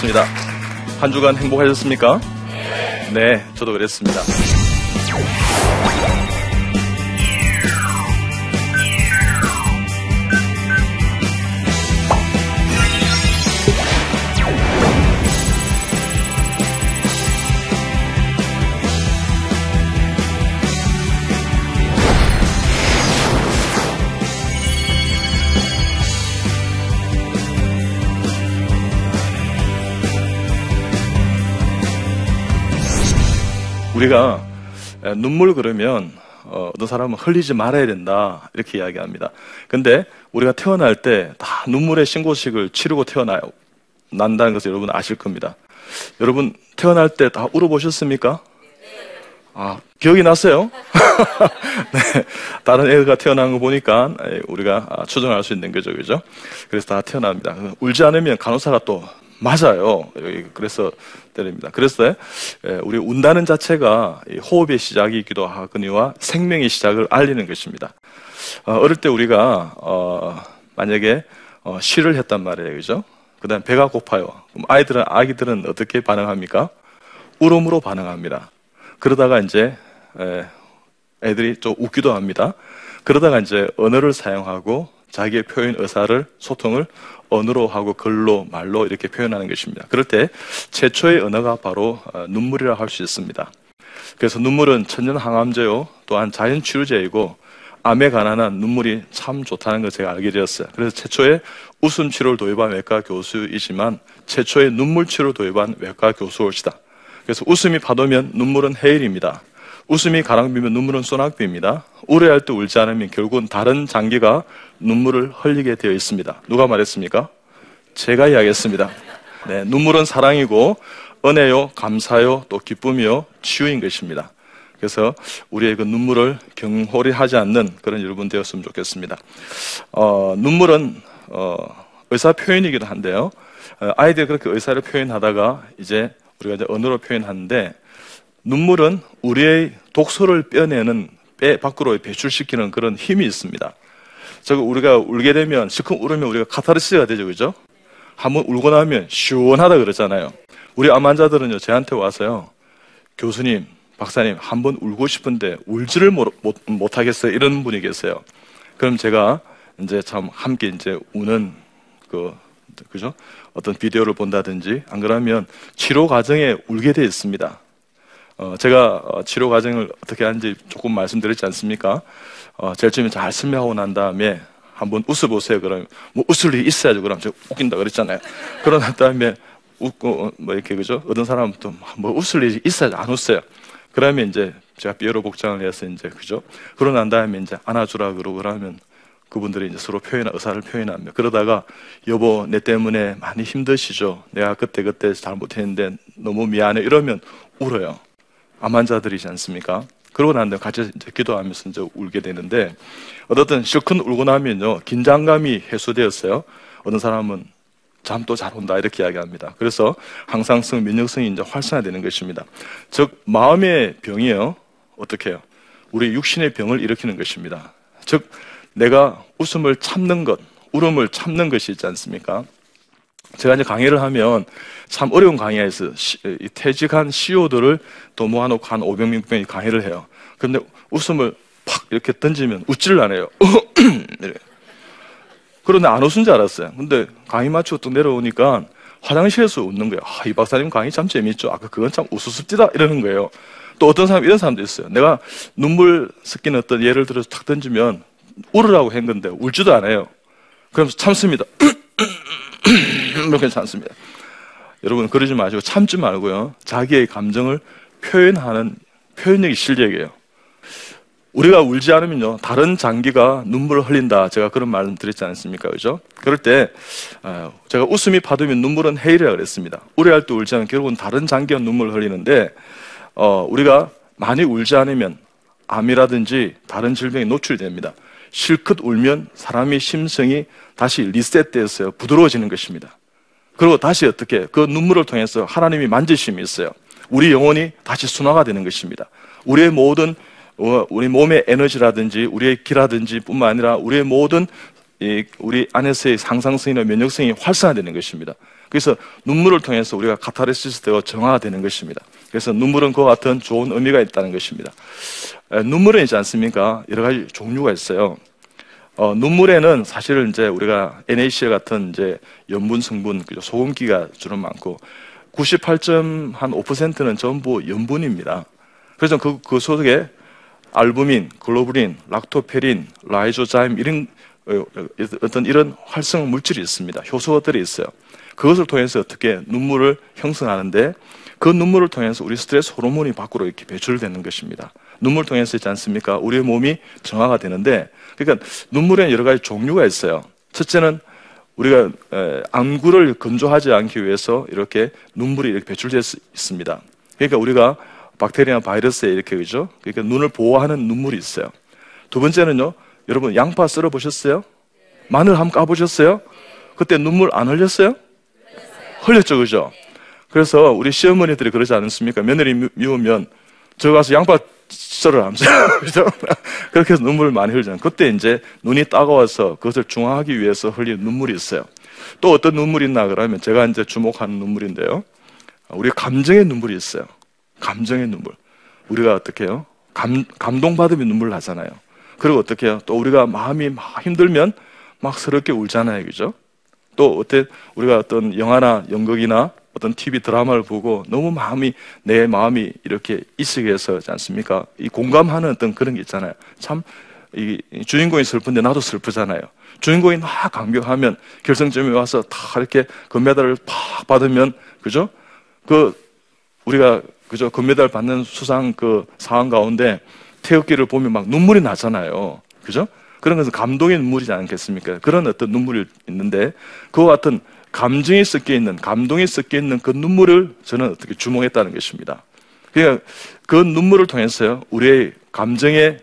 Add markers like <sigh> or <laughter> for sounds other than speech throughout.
반갑습니다. 한 주간 행복하셨습니까? 네, 저도 그랬습니다. 우리가 눈물 그러면 어, 어떤 사람은 흘리지 말아야 된다 이렇게 이야기합니다. 근데 우리가 태어날 때 다 눈물의 신고식을 치르고 태어나요. 난다는 것을 여러분 아실 겁니다. 여러분 태어날 때 다 울어보셨습니까? 아 기억이 났어요? <laughs> 네, 다른 애가 태어난 거 보니까 우리가 추정할 수 있는 거죠, 그죠? 그래서 다 태어납니다. 울지 않으면 간호사가 또 맞아요. 그래서 때립니다. 그래서 예, 우리 운다는 자체가 호흡의 시작이기도 하거니와 생명의 시작을 알리는 것입니다. 어, 어릴 때 우리가 어, 만약에 어, 시를 했단 말이에요, 그죠? 그다음 배가 고파요. 그럼 아이들은 아기들은 어떻게 반응합니까? 울음으로 반응합니다. 그러다가 이제 애들이 좀 웃기도 합니다. 그러다가 이제 언어를 사용하고 자기의 표현 의사를 소통을 언어로 하고 글로 말로 이렇게 표현하는 것입니다. 그럴 때 최초의 언어가 바로 어, 눈물이라 할 수 있습니다. 그래서 눈물은 천연 항암제요 또한 자연 치료제이고 암에 관한 눈물이 참 좋다는 걸 제가 알게 되었어요. 그래서 최초의 웃음 치료를 도입한 외과 교수이지만 최초의 눈물 치료를 도입한 외과 교수올시다. 그래서 웃음이 받으면 눈물은 해일입니다. 웃음이 가랑비면 눈물은 소낙비입니다. 우려할 때 울지 않으면 결국은 다른 장기가 눈물을 흘리게 되어 있습니다. 누가 말했습니까? 제가 이야기했습니다. 네, 눈물은 사랑이고 은혜요, 감사요, 또 기쁨이요, 치유인 것입니다. 그래서 우리의 그 눈물을 경홀히 하지 않는 그런 여러분 되었으면 좋겠습니다. 어, 눈물은 어, 의사 표현이기도 한데요. 어, 아이들이 그렇게 의사를 표현하다가 이제 우리가 이제 언어로 표현하는데 눈물은 우리의 독소를 빼내는 빼 밖으로 배출시키는 그런 힘이 있습니다. 저 우리가 울게 되면 실컷 울으면 우리가 카타르시스가 되죠, 그죠? 한번 울고 나면 시원하다 그러잖아요. 우리 암 환자들은요 저한테 와서요 교수님, 박사님 한 번 울고 싶은데 울지를 못, 못, 못 하겠어요 이런 분이 계세요. 그럼 제가 이제 참 함께 이제 우는 그 그죠? 어떤 비디오를 본다든지 안 그러면 치료 과정에 울게 돼 있습니다. 어, 제가 어, 치료 과정을 어떻게 하는지 조금 말씀드렸지 않습니까? 어, 제일 처음에 잘 설명하고 난 다음에 한번 웃어보세요. 그럼 뭐 웃을 일이 있어야죠. 그럼 제가 웃긴다 그랬잖아요. <laughs> 그런 다음에 웃고 어, 뭐 이렇게 그죠? 어떤 사람은 또 뭐 웃을 일이 있어야지 안 웃어요. 그러면 이제 제가 삐어로 복장을 해서 이제 그죠? 그러고 난 다음에 이제 안아주라 그러고 그러면 그분들이 이제 서로 표현, 의사를 표현하며 그러다가 여보 내 때문에 많이 힘드시죠? 내가 그때 그때 잘못했는데 너무 미안해 이러면 울어요. 암 환자들이지 않습니까? 그러고 난 다음에 같이 기도하면서 이제 울게 되는데 어떻든 실컷 울고 나면요 긴장감이 해소되었어요. 어떤 사람은 잠도 잘 온다 이렇게 이야기합니다. 그래서 항상성 면역성이 이제 활성화되는 것입니다. 즉 마음의 병이요 어떻게 해요? 우리 육신의 병을 일으키는 것입니다. 즉 내가 웃음을 참는 것, 울음을 참는 것이 있지 않습니까? 제가 이제 강의를 하면 참 어려운 강의에서 퇴직한 CEO들을 또 모아놓고 한 500명, 600명이 강의를 해요. 그런데 웃음을 팍 이렇게 던지면 웃지를 않아요. <laughs> 그런데 안 웃은 줄 알았어요. 근데 강의 마치고 또 내려오니까 화장실에서 웃는 거예요. 아, 이 박사님 강의 참 재밌죠. 아까 그건 참 우스습디다. 이러는 거예요. 또 어떤 사람, 이런 사람도 있어요. 내가 눈물 섞인 어떤 예를 들어서 탁 던지면 울으라고 한 건데 울지도 않아요. 그러면서 참습니다. <laughs> 이렇게 참습니다. 여러분 그러지 마시고 참지 말고요. 자기의 감정을 표현하는 표현력이 실력이에요. 우리가 울지 않으면요 다른 장기가 눈물을 흘린다 제가 그런 말을 드렸지 않습니까 그죠 그럴 때 어, 제가 웃음이 받으면 눈물은 해이라 그랬습니다 우려할 때 울지 않으면 결국은 다른 장기가 눈물을 흘리는데 어, 우리가 많이 울지 않으면 암이라든지 다른 질병에 노출됩니다 실컷 울면 사람의 심성이 다시 리셋되어서 부드러워지는 것입니다 그리고 다시 어떻게 그 눈물을 통해서 하나님이 만지심이 있어요. 우리 영혼이 다시 순화가 되는 것입니다. 우리의 모든 어, 우리 몸의 에너지라든지 우리의 기라든지 뿐만 아니라 우리의 모든 우리 안에서의 상상성이나 면역성이 활성화되는 것입니다. 그래서 눈물을 통해서 우리가 카타르시스 되어 정화되는 것입니다. 그래서 눈물은 그와 같은 좋은 의미가 있다는 것입니다. 에, 눈물은 있지 않습니까? 여러 가지 종류가 있어요. 어, 눈물에는 사실은 이제 우리가 NaCl 같은 이제 염분 성분, 그죠? 소금기가 주로 많고 98.5%는 전부 염분입니다. 그래서 그, 그 속에 알부민, 글로불린, 락토페린, 라이조자임 이런 어, 어떤 이런 활성 물질이 있습니다. 효소들이 있어요. 그것을 통해서 어떻게 눈물을 형성하는데 그 눈물을 통해서 우리 스트레스 호르몬이 밖으로 이렇게 배출되는 것입니다. 눈물 통해서 있지 않습니까? 우리의 몸이 정화가 되는데 그러니까 눈물에 여러 가지 종류가 있어요. 첫째는 우리가 안구를 건조하지 않기 위해서 이렇게 눈물이 이렇게 배출될 수 있습니다. 그러니까 우리가 박테리아 바이러스에 이렇게 그죠? 그러니까 눈을 보호하는 눈물이 있어요. 두 번째는요. 여러분 양파 썰어 보셨어요? 마늘 한번 까보셨어요? 그때 눈물 안 흘렸어요? 흘렸죠, 그죠? 그래서 우리 시어머니들이 그러지 않습니까? 며느리 미우면 저 가서 양파 썰을 하면서? <laughs> 그렇게 해서 눈물을 많이 흘리잖아요. 그때 이제 눈이 따가워서 그것을 중화하기 위해서 흘리는 눈물이 있어요. 또 어떤 눈물이 있나 그러면 제가 이제 주목하는 눈물인데요. 우리 감정의 눈물이 있어요. 감정의 눈물. 우리가 어떻게 해요? 감, 감동받으면 눈물 나잖아요. 그리고 어떻게 해요? 또 우리가 마음이 막 힘들면 막 서럽게 울잖아요. 그죠? 또 어때 우리가 어떤 영화나 연극이나 어떤 TV 드라마를 보고 너무 마음이 내 마음이 이렇게 이스게 해서지 않습니까? 이 공감하는 어떤 그런 게 있잖아요. 참 이 주인공이 슬픈데 나도 슬프잖아요. 주인공이 막 강경하면 결승점에 와서 다 이렇게 금메달을 팍 받으면 그죠? 그 우리가 그죠 금메달 받는 수상 그 상황 가운데 태극기를 보면 막 눈물이 나잖아요. 그죠? 그런 것은 감동의 눈물이지 않겠습니까? 그런 어떤 눈물이 있는데 그와 같은 감정이 섞여 있는 감동이 섞여 있는 그 눈물을 저는 어떻게 주목했다는 것입니다. 그러니까 그 눈물을 통해서요 우리의 감정의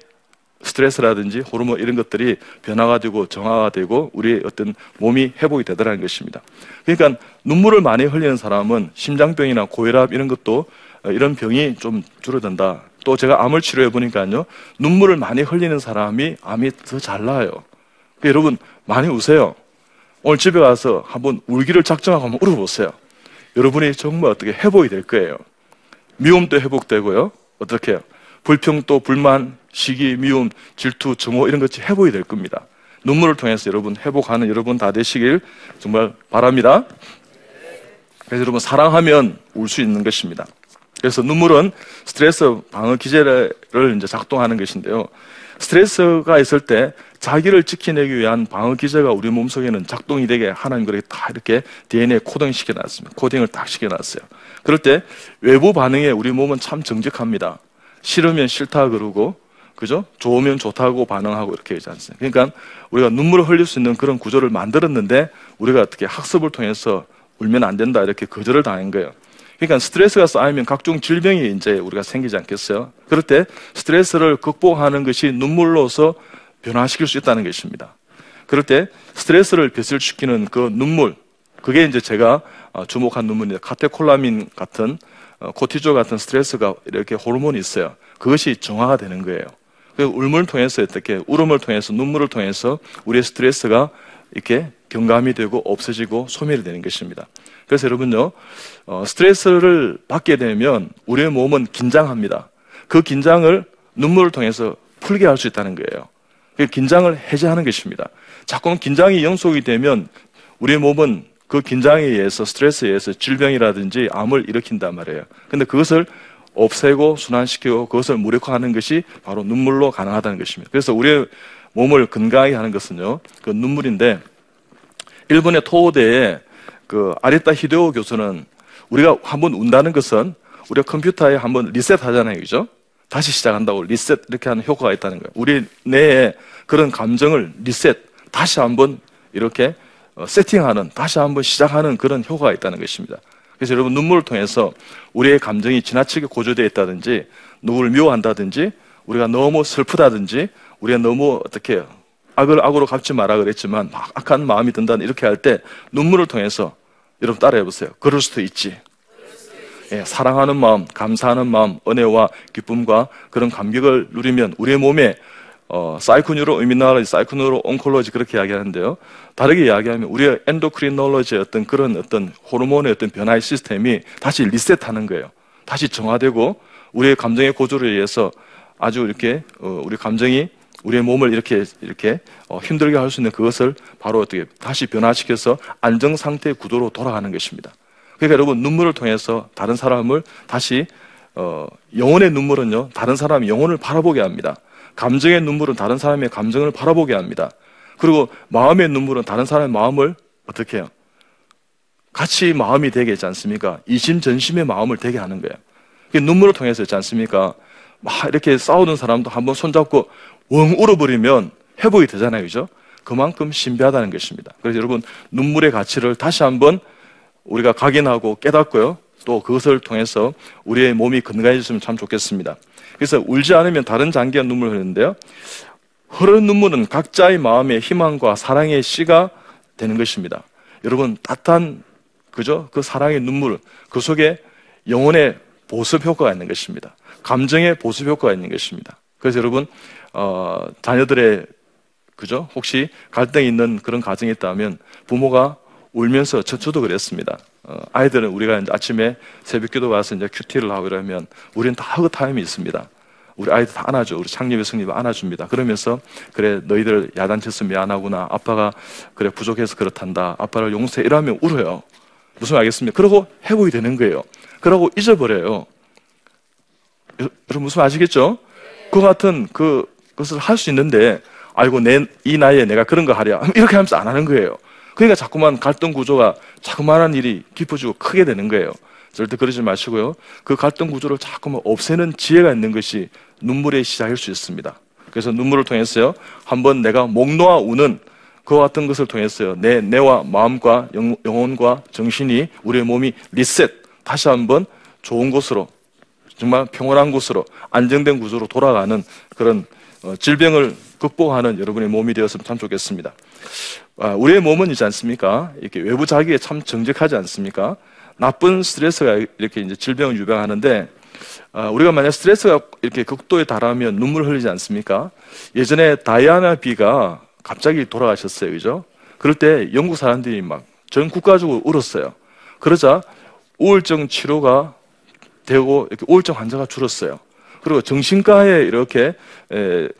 스트레스라든지 호르몬 이런 것들이 변화가 되고 정화가 되고 우리의 어떤 몸이 회복이 되더라는 것입니다. 그러니까 눈물을 많이 흘리는 사람은 심장병이나 고혈압 이런 것도 이런 병이 좀 줄어든다. 또 제가 암을 치료해 보니까요 눈물을 많이 흘리는 사람이 암이 더 잘 나아요. 그러니까 여러분 많이 우세요. 오늘 집에 가서 한번 울기를 작정하고 한번 울어보세요. 여러분이 정말 어떻게 회복이 될 거예요. 미움도 회복되고요. 어떻게 해요? 불평 또 불만, 시기, 미움, 질투, 증오 이런 것이 회복이 될 겁니다. 눈물을 통해서 여러분 회복하는 여러분 다 되시길 정말 바랍니다. 그래서 여러분 사랑하면 울 수 있는 것입니다. 그래서 눈물은 스트레스 방어 기제를 이제 작동하는 것인데요. 스트레스가 있을 때 자기를 지켜내기 위한 방어 기제가 우리 몸속에는 작동이 되게 하나님 그렇게 다 이렇게 DNA 코딩 시켜놨습니다. 코딩을 딱 시켜놨어요. 그럴 때 외부 반응에 우리 몸은 참 정직합니다. 싫으면 싫다 그러고 그죠? 좋으면 좋다고 반응하고 이렇게 하지 않습니까? 그러니까 우리가 눈물을 흘릴 수 있는 그런 구조를 만들었는데 우리가 어떻게 학습을 통해서 울면 안 된다 이렇게 거절을 당한 거예요. 그러니까 스트레스가 쌓이면 각종 질병이 이제 우리가 생기지 않겠어요? 그럴 때 스트레스를 극복하는 것이 눈물로서 변화시킬 수 있다는 것입니다. 그럴 때 스트레스를 배설시키는 그 눈물, 그게 이제 제가 어, 주목한 눈물입니다. 카테콜라민 같은 어, 코티졸 같은 스트레스가 이렇게 호르몬이 있어요. 그것이 정화가 되는 거예요. 그 울음을 통해서 어떻게 울음을 통해서 눈물을 통해서 우리의 스트레스가 이렇게 경감이 되고 없어지고 소멸이 되는 것입니다. 그래서 여러분요, 어, 스트레스를 받게 되면 우리의 몸은 긴장합니다. 그 긴장을 눈물을 통해서 풀게 할 수 있다는 거예요. 그 긴장을 해제하는 것입니다. 자꾸 긴장이 연속이 되면 우리의 몸은 그 긴장에 의해서 스트레스에 의해서 질병이라든지 암을 일으킨단 말이에요. 근데 그것을 없애고 순환시키고 그것을 무력화하는 것이 바로 눈물로 가능하다는 것입니다. 그래서 우리의 몸을 건강하게 하는 것은요, 그 눈물인데 일본의 토호대에 그 아리타 히데오 교수는 우리가 한번 운다는 것은 우리가 컴퓨터에 한번 리셋 하잖아요. 그죠? 다시 시작한다고 리셋 이렇게 하는 효과가 있다는 거예요. 우리 뇌에 그런 감정을 리셋, 다시 한번 이렇게 어, 세팅하는, 다시 한번 시작하는 그런 효과가 있다는 것입니다. 그래서 여러분 눈물을 통해서 우리의 감정이 지나치게 고조되어 있다든지 누구를 미워한다든지 우리가 너무 슬프다든지 우리가 너무 어떻게 악을 악으로 갚지 마라 그랬지만 막 악한 마음이 든다 이렇게 할 때 눈물을 통해서 여러분 따라해 보세요. 그럴 수도 있지. 예, 사랑하는 마음, 감사하는 마음, 은혜와 기쁨과 그런 감격을 누리면 우리의 몸에 어, 사이코뉴로 이미나로지, 사이코뉴로 온콜로지 그렇게 이야기하는데요. 다르게 이야기하면 우리의 엔도크리놀로지의 어떤 그런 어떤 호르몬의 어떤 변화의 시스템이 다시 리셋하는 거예요. 다시 정화되고 우리의 감정의 고조를 위해서 아주 이렇게 어, 우리 감정이 우리의 몸을 이렇게 이렇게 어, 힘들게 할 수 있는 그것을 바로 어떻게 다시 변화시켜서 안정 상태의 구도로 돌아가는 것입니다. 그러니까 여러분 눈물을 통해서 다른 사람을 다시 어, 영혼의 눈물은요 다른 사람의 영혼을 바라보게 합니다. 감정의 눈물은 다른 사람의 감정을 바라보게 합니다. 그리고 마음의 눈물은 다른 사람의 마음을 어떻게 해요? 같이 마음이 되게 있지 않습니까? 이심전심의 마음을 되게 하는 거예요. 눈물을 통해서 있지 않습니까? 막 이렇게 싸우는 사람도 한번 손잡고 웡 울어버리면 회복이 되잖아요. 그죠? 그만큼 신비하다는 것입니다. 그래서 여러분, 눈물의 가치를 다시 한번 우리가 각인하고 깨닫고요. 또 그것을 통해서 우리의 몸이 건강해졌으면 참 좋겠습니다. 그래서 울지 않으면 다른 장기가 눈물을 흐르는데요. 흐르는 눈물은 각자의 마음의 희망과 사랑의 씨가 되는 것입니다. 여러분, 따뜻한, 그죠? 그 사랑의 눈물, 그 속에 영혼의 보습 효과가 있는 것입니다. 감정의 보습 효과가 있는 것입니다. 그래서 여러분, 어, 자녀들의, 그죠? 혹시 갈등이 있는 그런 가정이 있다면 부모가 울면서 저, 저도 그랬습니다. 어, 아이들은 우리가 아침에 새벽 기도 가서 이제 큐티를 하고 이러면 우리는 다 허그 타임이 있습니다. 우리 아이들 다 안아줘. 우리 창립의 성립 안아줍니다. 그러면서 그래 너희들 야단쳐서 미안하구나. 아빠가 그래 부족해서 그렇단다. 아빠를 용서해. 이러면 울어요. 무슨 말 알겠습니까? 그러고 회복이 되는 거예요. 그러고 잊어버려요. 여러분 무슨 말 아시겠죠? 그 같은 그 것을 할 수 있는데 아이고 내 이 나이에 내가 그런 거 하랴 <laughs> 이렇게 하면서 안 하는 거예요. 그러니까 자꾸만 갈등 구조가 자꾸만한 일이 깊어지고 크게 되는 거예요. 절대 그러지 마시고요. 그 갈등 구조를 자꾸만 없애는 지혜가 있는 것이 눈물의 시작일 수 있습니다. 그래서 눈물을 통해서요. 한번 내가 목 놓아 우는 그와 같은 것을 통해서요. 내 뇌와 마음과 영, 영혼과 정신이 우리의 몸이 리셋 다시 한번 좋은 곳으로 정말 평온한 곳으로 안정된 구조로 돌아가는 그런 어, 질병을 극복하는 여러분의 몸이 되었으면 참 좋겠습니다. 아, 우리의 몸은 있지 않습니까? 이렇게 외부 자기에 참 정직하지 않습니까? 나쁜 스트레스가 이렇게 이제 질병을 유발하는데 아, 우리가 만약 스트레스가 이렇게 극도에 달하면 눈물 흘리지 않습니까? 예전에 다이아나 비가 갑자기 돌아가셨어요, 그죠? 그럴 때 영국 사람들이 막 전 국가적으로 울었어요. 그러자 우울증 치료가 되고 이렇게 우울증 환자가 줄었어요. 그리고 정신과에 이렇게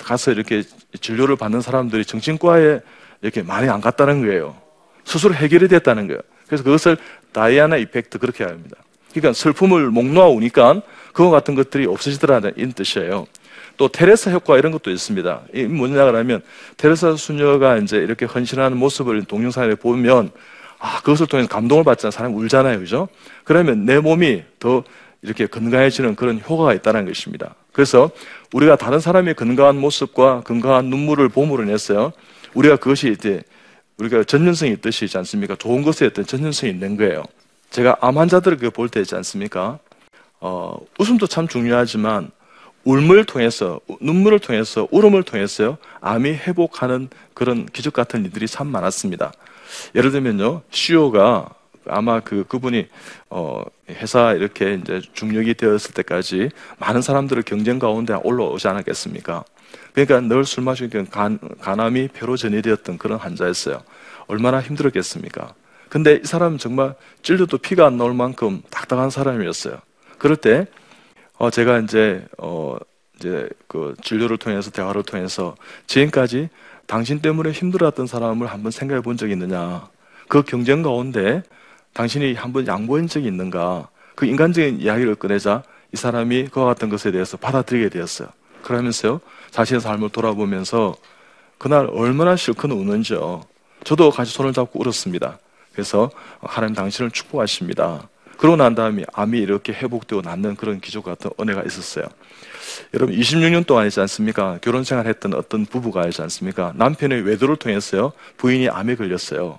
가서 이렇게 진료를 받는 사람들이 정신과에 이렇게 많이 안 갔다는 거예요. 스스로 해결이 됐다는 거예요. 그래서 그것을 다이아나 이펙트 그렇게 합니다. 그러니까 슬픔을 목 놓아 오니까 그와 같은 것들이 없어지더라는 뜻이에요. 또 테레사 효과 이런 것도 있습니다. 이 뭐냐 그러면 테레사 수녀가 이제 이렇게 헌신하는 모습을 동영상에 보면 아 그것을 통해서 감동을 받잖아요. 사람이 울잖아요, 그죠? 그러면 내 몸이 더 이렇게 건강해지는 그런 효과가 있다는 것입니다. 그래서 우리가 다른 사람의 건강한 모습과 건강한 눈물을 봄으로 냈어요. 우리가 그것이 이제 우리가 전연성이 있듯이 있지 않습니까? 좋은 것에 어떤 전연성이 있는 거예요. 제가 암 환자들을 볼 때 있지 않습니까? 어, 웃음도 참 중요하지만 울음을 통해서 눈물을 통해서 울음을 통해서요 암이 회복하는 그런 기적 같은 일들이 참 많았습니다. 예를 들면요 CEO가 아마 그 그분이 어 회사 이렇게 이제 중력이 되었을 때까지 많은 사람들을 경쟁 가운데 올라오지 않았겠습니까? 그러니까 늘 술 마시니까 간, 간암이 폐로 전이되었던 그런 환자였어요. 얼마나 힘들었겠습니까? 근데 이 사람은 정말 찔려도 피가 안 나올 만큼 딱딱한 사람이었어요. 그럴 때, 어, 제가 이제, 어, 이제 그 진료를 통해서 대화를 통해서 지금까지 당신 때문에 힘들었던 사람을 한번 생각해 본 적이 있느냐. 그 경쟁 가운데 당신이 한번 양보한 적이 있는가. 그 인간적인 이야기를 꺼내자 이 사람이 그와 같은 것에 대해서 받아들이게 되었어요. 그러면서요, 자신의 삶을 돌아보면서 그날 얼마나 실컷 우는지요. 저도 같이 손을 잡고 울었습니다. 그래서 하나님 당신을 축복하십니다. 그러고 난 다음에 암이 이렇게 회복되고 낫는 그런 기적 같은 은혜가 있었어요. 여러분 26년 동안 있지 않습니까? 결혼 생활했던 어떤 부부가 있지 않습니까? 남편의 외도를 통해서요 부인이 암에 걸렸어요.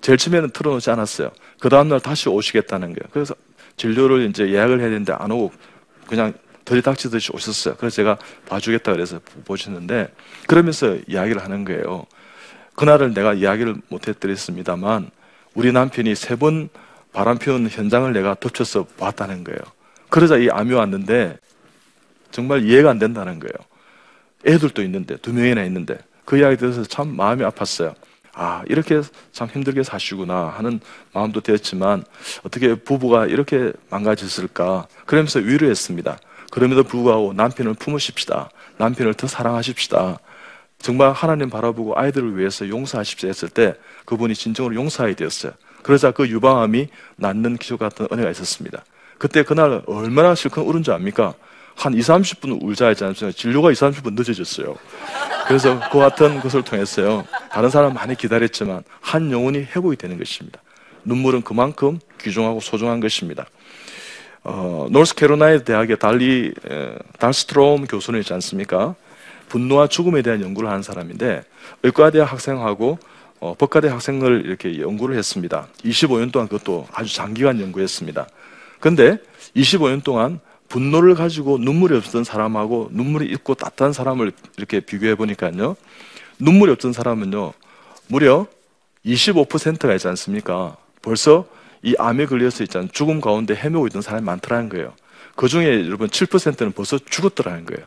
제일 처음에는 틀어놓지 않았어요. 그 다음날 다시 오시겠다는 거예요. 그래서 진료를 이제 예약을 해야 되는데 안 오고 그냥 들이닥치듯이 오셨어요. 그래서 제가 봐주겠다 그래서 보시는데 그러면서 이야기를 하는 거예요. 그날을 내가 이야기를 못해드렸습니다만 우리 남편이 세 번 바람 피운 현장을 내가 덮쳐서 봤다는 거예요. 그러자 이 암이 왔는데 정말 이해가 안 된다는 거예요. 애들도 있는데 두 명이나 있는데 그 이야기 들어서 참 마음이 아팠어요. 아 이렇게 참 힘들게 사시구나 하는 마음도 되었지만 어떻게 부부가 이렇게 망가졌을까 그러면서 위로했습니다. 그럼에도 불구하고 남편을 품으십시다. 남편을 더 사랑하십시다. 정말 하나님 바라보고 아이들을 위해서 용서하십시오 했을 때 그분이 진정으로 용서하게 되었어요. 그러자 그 유방암이 낫는 기적 같은 은혜가 있었습니다. 그때 그날 얼마나 실컷 울은 줄 압니까? 한 2, 30분 울자 했지 않습니까? 진료가 2, 30분 늦어졌어요. 그래서 그 같은 것을 통했어요. 다른 사람 많이 기다렸지만 한 영혼이 회복이 되는 것입니다. 눈물은 그만큼 귀중하고 소중한 것입니다. 어, 노스캐로나이 대학의 달리 에, 달스트롬 교수는 있지 않습니까? 분노와 죽음에 대한 연구를 하는 사람인데 의과대학 학생하고 어, 법과대 학생을 이렇게 연구를 했습니다. 25년 동안 그것도 아주 장기간 연구했습니다. 근데 25년 동안 분노를 가지고 눈물이 없던 사람하고 눈물이 있고 따뜻한 사람을 이렇게 비교해 보니까요. 눈물이 없던 사람은요. 무려 25%가 있지 않습니까? 벌써 이 암에 걸려서 있잖아요. 죽음 가운데 헤매고 있던 사람이 많더라는 거예요. 그 중에 여러분 7%는 벌써 죽었더라는 거예요.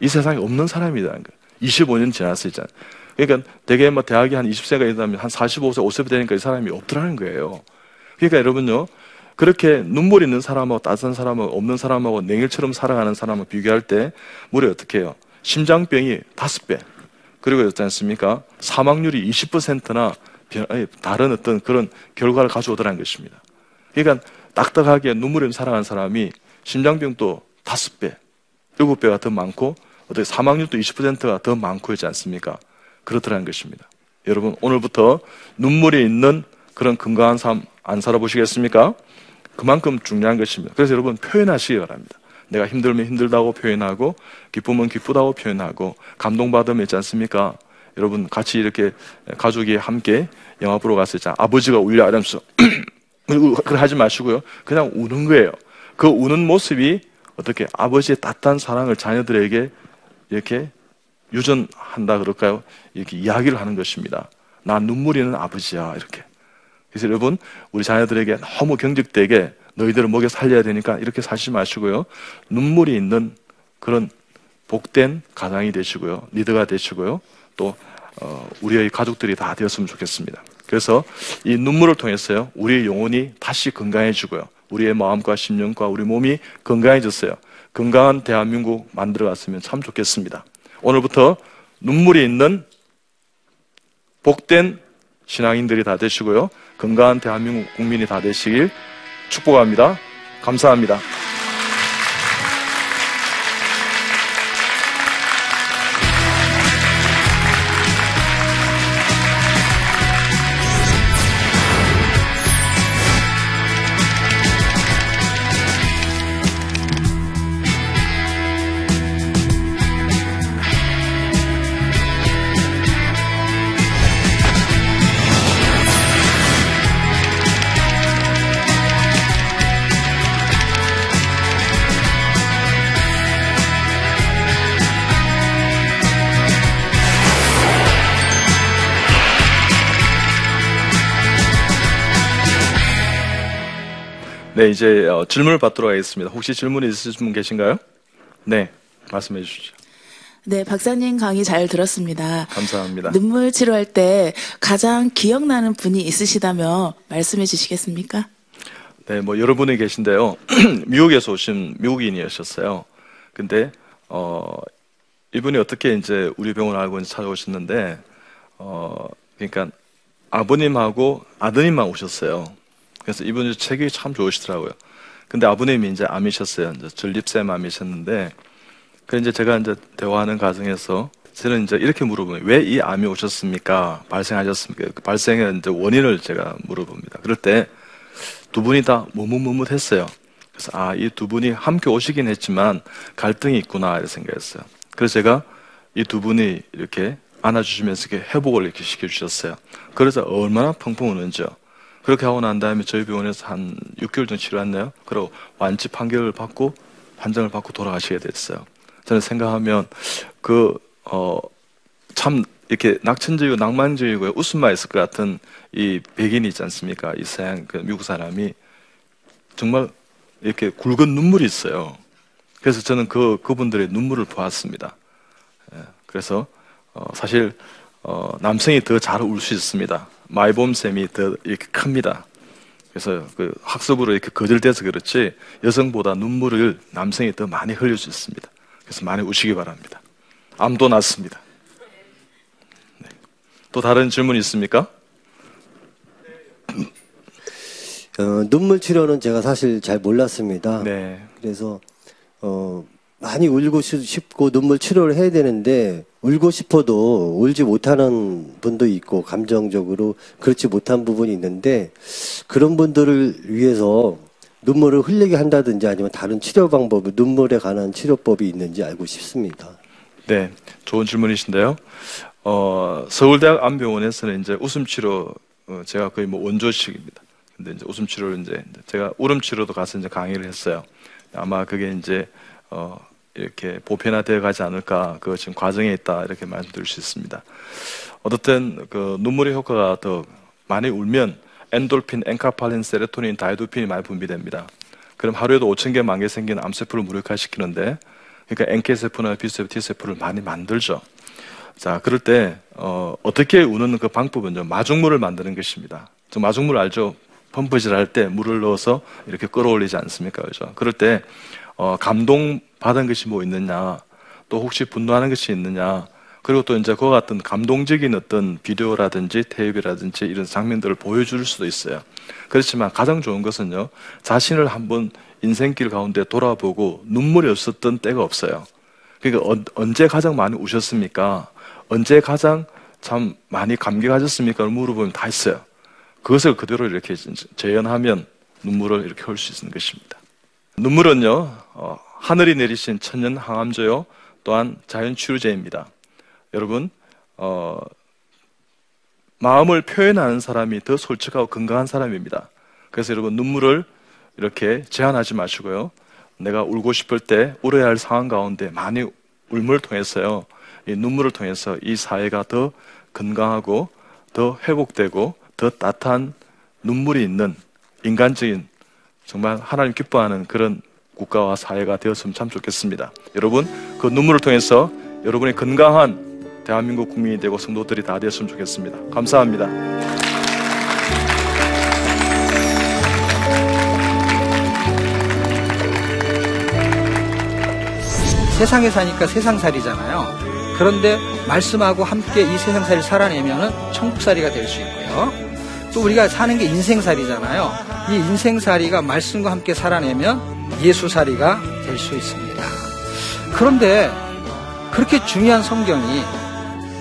이 세상에 없는 사람이라는 거예요. 25년 지났을 잖아요. 그러니까 대개 뭐 대학이 한 20세가 되면 한 45세, 50세 되니까 이 사람이 없더라는 거예요. 그러니까 여러분요. 그렇게 눈물 있는 사람하고 따뜻한 사람하고 없는 사람하고 냉일처럼 살아가는 사람을 비교할 때 무려 어떻게 해요? 심장병이 다섯 배 그리고 그렇지 않습니까? 사망률이 20%나 다른 어떤 그런 결과를 가져오더라는 것입니다. 그러니까 딱딱하게 눈물 있는 살아가는 사람이 심장병도 다섯 배 일곱 배가 더 많고 어떻게 사망률도 20%가 더 많고 있지 않습니까? 그렇더라는 것입니다. 여러분 오늘부터 눈물이 있는 그런 건강한 삶 안 살아보시겠습니까? 그만큼 중요한 것입니다. 그래서 여러분 표현하시기 바랍니다. 내가 힘들면 힘들다고 표현하고 기쁘면 기쁘다고 표현하고 감동받으면 있지 않습니까? 여러분 같이 이렇게 가족이 함께 영화 보러 갔을 때 아버지가 울려 이러면서 <clears throat> 그걸 하지 마시고요. 그냥 우는 거예요. 그 우는 모습이 어떻게 아버지의 따뜻한 사랑을 자녀들에게 이렇게 유전한다 그럴까요? 이렇게 이야기를 하는 것입니다. 나 눈물이 있는 아버지야 이렇게. 그래서 여러분 우리 자녀들에게 너무 경직되게 너희들을 먹여 살려야 되니까 이렇게 사지 마시고요. 눈물이 있는 그런 복된 가장이 되시고요. 리더가 되시고요. 또 어, 우리의 가족들이 다 되었으면 좋겠습니다. 그래서 이 눈물을 통해서요. 우리의 영혼이 다시 건강해지고요. 우리의 마음과 심령과 우리 몸이 건강해졌어요. 건강한 대한민국 만들어 갔으면 참 좋겠습니다. 오늘부터 눈물이 있는 복된 신앙인들이 다 되시고요. 건강한 대한민국 국민이 다 되시길 축복합니다. 감사합니다. 질문을 받도록 하겠습니다. 혹시 질문 있으신 분 계신가요? 네, 말씀해 주시죠. 네, 박사님 강의 잘 들었습니다. 감사합니다. 눈물 치료할 때 가장 기억나는 분이 있으시다면 말씀해 주시겠습니까? 네, 뭐 여러 분이 계신데요. <clears throat> 미국에서 오신 미국인이셨어요. 근데 어 이분이 어떻게 이제 우리 병원 알고 찾아오셨는데 어 그러니까 아버님하고 아드님만 오셨어요. 그래서 이분이 책이 참 좋으시더라고요. 근데 아버님이 이제 암이셨어요. 이제 전립腺 암이셨는데, 그 이제 제가 이제 대화하는 과정에서 저는 이제 이렇게 물어보면 왜 이 암이 오셨습니까? 발생하셨습니까? 그 발생의 이제 원인을 제가 물어봅니다. 그럴 때 두 분이 다 머뭇머뭇했어요. 그래서 아, 이 두 분이 함께 오시긴 했지만 갈등이 있구나 이렇게 생각했어요. 그래서 제가 이 두 분이 이렇게 안아주시면서 이렇게 회복을 이렇게 시켜주셨어요. 그래서 얼마나 펑펑 우는지요. 그렇게 하고 난 다음에 저희 병원에서 한 6개월 정도 치료했나요? 그리고 완치 판결을 받고 판정을 받고 돌아가시게 됐어요. 저는 생각하면 그, 어, 참 이렇게 낙천적이고 낭만적이고 웃음만 있을 것 같은 이 백인이 있지 않습니까? 이 서양 그 미국 사람이 정말 이렇게 굵은 눈물이 있어요. 그래서 저는 그, 그분들의 눈물을 보았습니다. 예. 그래서 어, 사실 어, 남성이 더 잘 울 수 있습니다. 마이봄샘이 더 이렇게 큽니다. 그래서 그 학습으로 이렇게 거절돼서 그렇지 여성보다 눈물을 남성이 더 많이 흘릴 수 있습니다. 그래서 많이 우시기 바랍니다. 암도 낫습니다. 네. 또 다른 질문 있습니까? 어, 눈물 치료는 제가 사실 잘 몰랐습니다. 네. 그래서 어, 많이 울고 싶- 싶고 눈물 치료를 해야 되는데 울고 싶어도 울지 못하는 분도 있고 감정적으로 그렇지 못한 부분이 있는데 그런 분들을 위해서 눈물을 흘리게 한다든지 아니면 다른 치료 방법, 눈물에 관한 치료법이 있는지 알고 싶습니다. 네, 좋은 질문이신데요. 어, 서울대학 안병원에서는 이제 웃음 치료 어, 제가 거의 뭐 원조식입니다. 근데 이제 웃음 치료를 이제 제가 울음 치료도 가서 이제 강의를 했어요. 아마 그게 이제 어, 이렇게 보편화되어 가지 않을까 그 지금 과정에 있다 이렇게 말씀드릴 수 있습니다. 어떻든 그 눈물의 효과가 더 많이 울면 엔돌핀, 엔카팔린, 세로토닌, 다이도핀이 많이 분비됩니다. 그럼 하루에도 5천 개, 만개 생기는 암세포를 무력화시키는데 그러니까 NK세포나 B세포, T세포를 많이 만들죠. 자, 그럴 때, 어, 어떻게 우는 그 방법은요, 마중물을 만드는 것입니다. 저 마중물 알죠? 펌프질 할 때 물을 넣어서 이렇게 끌어올리지 않습니까? 그죠? 그럴 때, 어, 감동 받은 것이 뭐 있느냐, 또 혹시 분노하는 것이 있느냐, 그리고 또 이제 그와 같은 감동적인 어떤 비디오라든지 테이프라든지 이런 장면들을 보여줄 수도 있어요. 그렇지만 가장 좋은 것은요, 자신을 한번 인생길 가운데 돌아보고 눈물이 없었던 때가 없어요. 그러니까 언- 언제 가장 많이 우셨습니까? 언제 가장 참 많이 감격하셨습니까? 물어보면 다 있어요. 그것을 그대로 이렇게 재현하면 눈물을 이렇게 흘수 있는 것입니다. 눈물은요, 어, 하늘이 내리신 천연 항암제요, 또한 자연 치료제입니다. 여러분, 어, 마음을 표현하는 사람이 더 솔직하고 건강한 사람입니다. 그래서 여러분, 눈물을 이렇게 제한하지 마시고요. 내가 울고 싶을 때 울어야 할 상황 가운데 많이 울음을 통해서요. 이 눈물을 통해서 이 사회가 더 건강하고 더 회복되고 더 따뜻한 눈물이 있는 인간적인 정말 하나님 기뻐하는 그런 국가와 사회가 되었으면 참 좋겠습니다. 여러분, 그 눈물을 통해서 여러분의 건강한 대한민국 국민이 되고 성도들이 다 되었으면 좋겠습니다. 감사합니다. 세상에 사니까 세상살이잖아요. 그런데 말씀하고 함께 이 세상살이를 살아내면은 천국살이가 될 수 있고요. 또 우리가 사는 게 인생살이잖아요. 이 인생살이가 말씀과 함께 살아내면 예수살이가 될 수 있습니다. 그런데 그렇게 중요한 성경이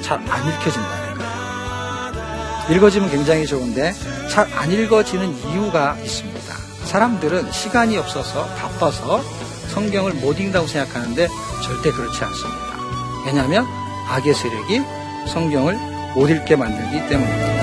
잘 안 읽혀진다는 거예요. 읽어지면 굉장히 좋은데 잘 안 읽어지는 이유가 있습니다. 사람들은 시간이 없어서 바빠서 성경을 못 읽는다고 생각하는데 절대 그렇지 않습니다. 왜냐하면 악의 세력이 성경을 못 읽게 만들기 때문입니다.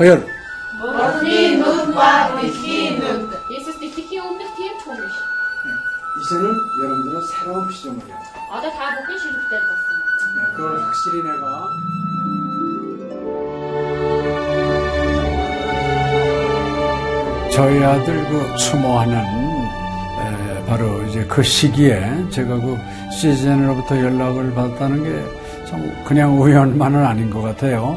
허혈. 네. 이제는 여러분들은 새로운 시점을 해요. 아들 다 먹기 싫을 때 봤어. 네, 그걸 확실히 내가 저희 아들 그 추모하는 에, 바로 이제 그 시기에 제가 그 시즌으로부터 연락을 받았다는 게 참 그냥 우연만은 아닌 것 같아요.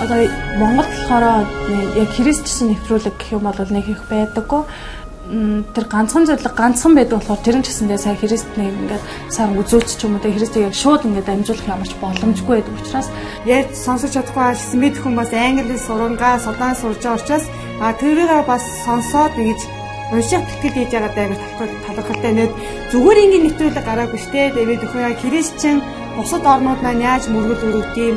Одоо Монгол болохоор яг христчсэн нэвтрүүлэг гэх юм бол нэг их байдаггүй. Тэр ганцхан зөвлөг ганцхан байдаг болохоор тэр нь ч гэсэндээ сая христнийг ингээд сайн үзүүлч ч юм уу тэ христийг яг шууд ингээд амжуулах ямарч боломжгүй байдаг учраас ярьж сонсож чадахгүй байсан мэд хүмүүс англи сурангаа судаан сурж байгаа учраас а тэрийг бас сонсоод ингэж унших тэтгэл хийж байгаа даа талархалтай нэт зүгээр ингээд нэвтрүүлэг гараагүй штэ тэгээд өхөө яг христчэн бусад орнууд маань яаж мөргөл өрөвд юм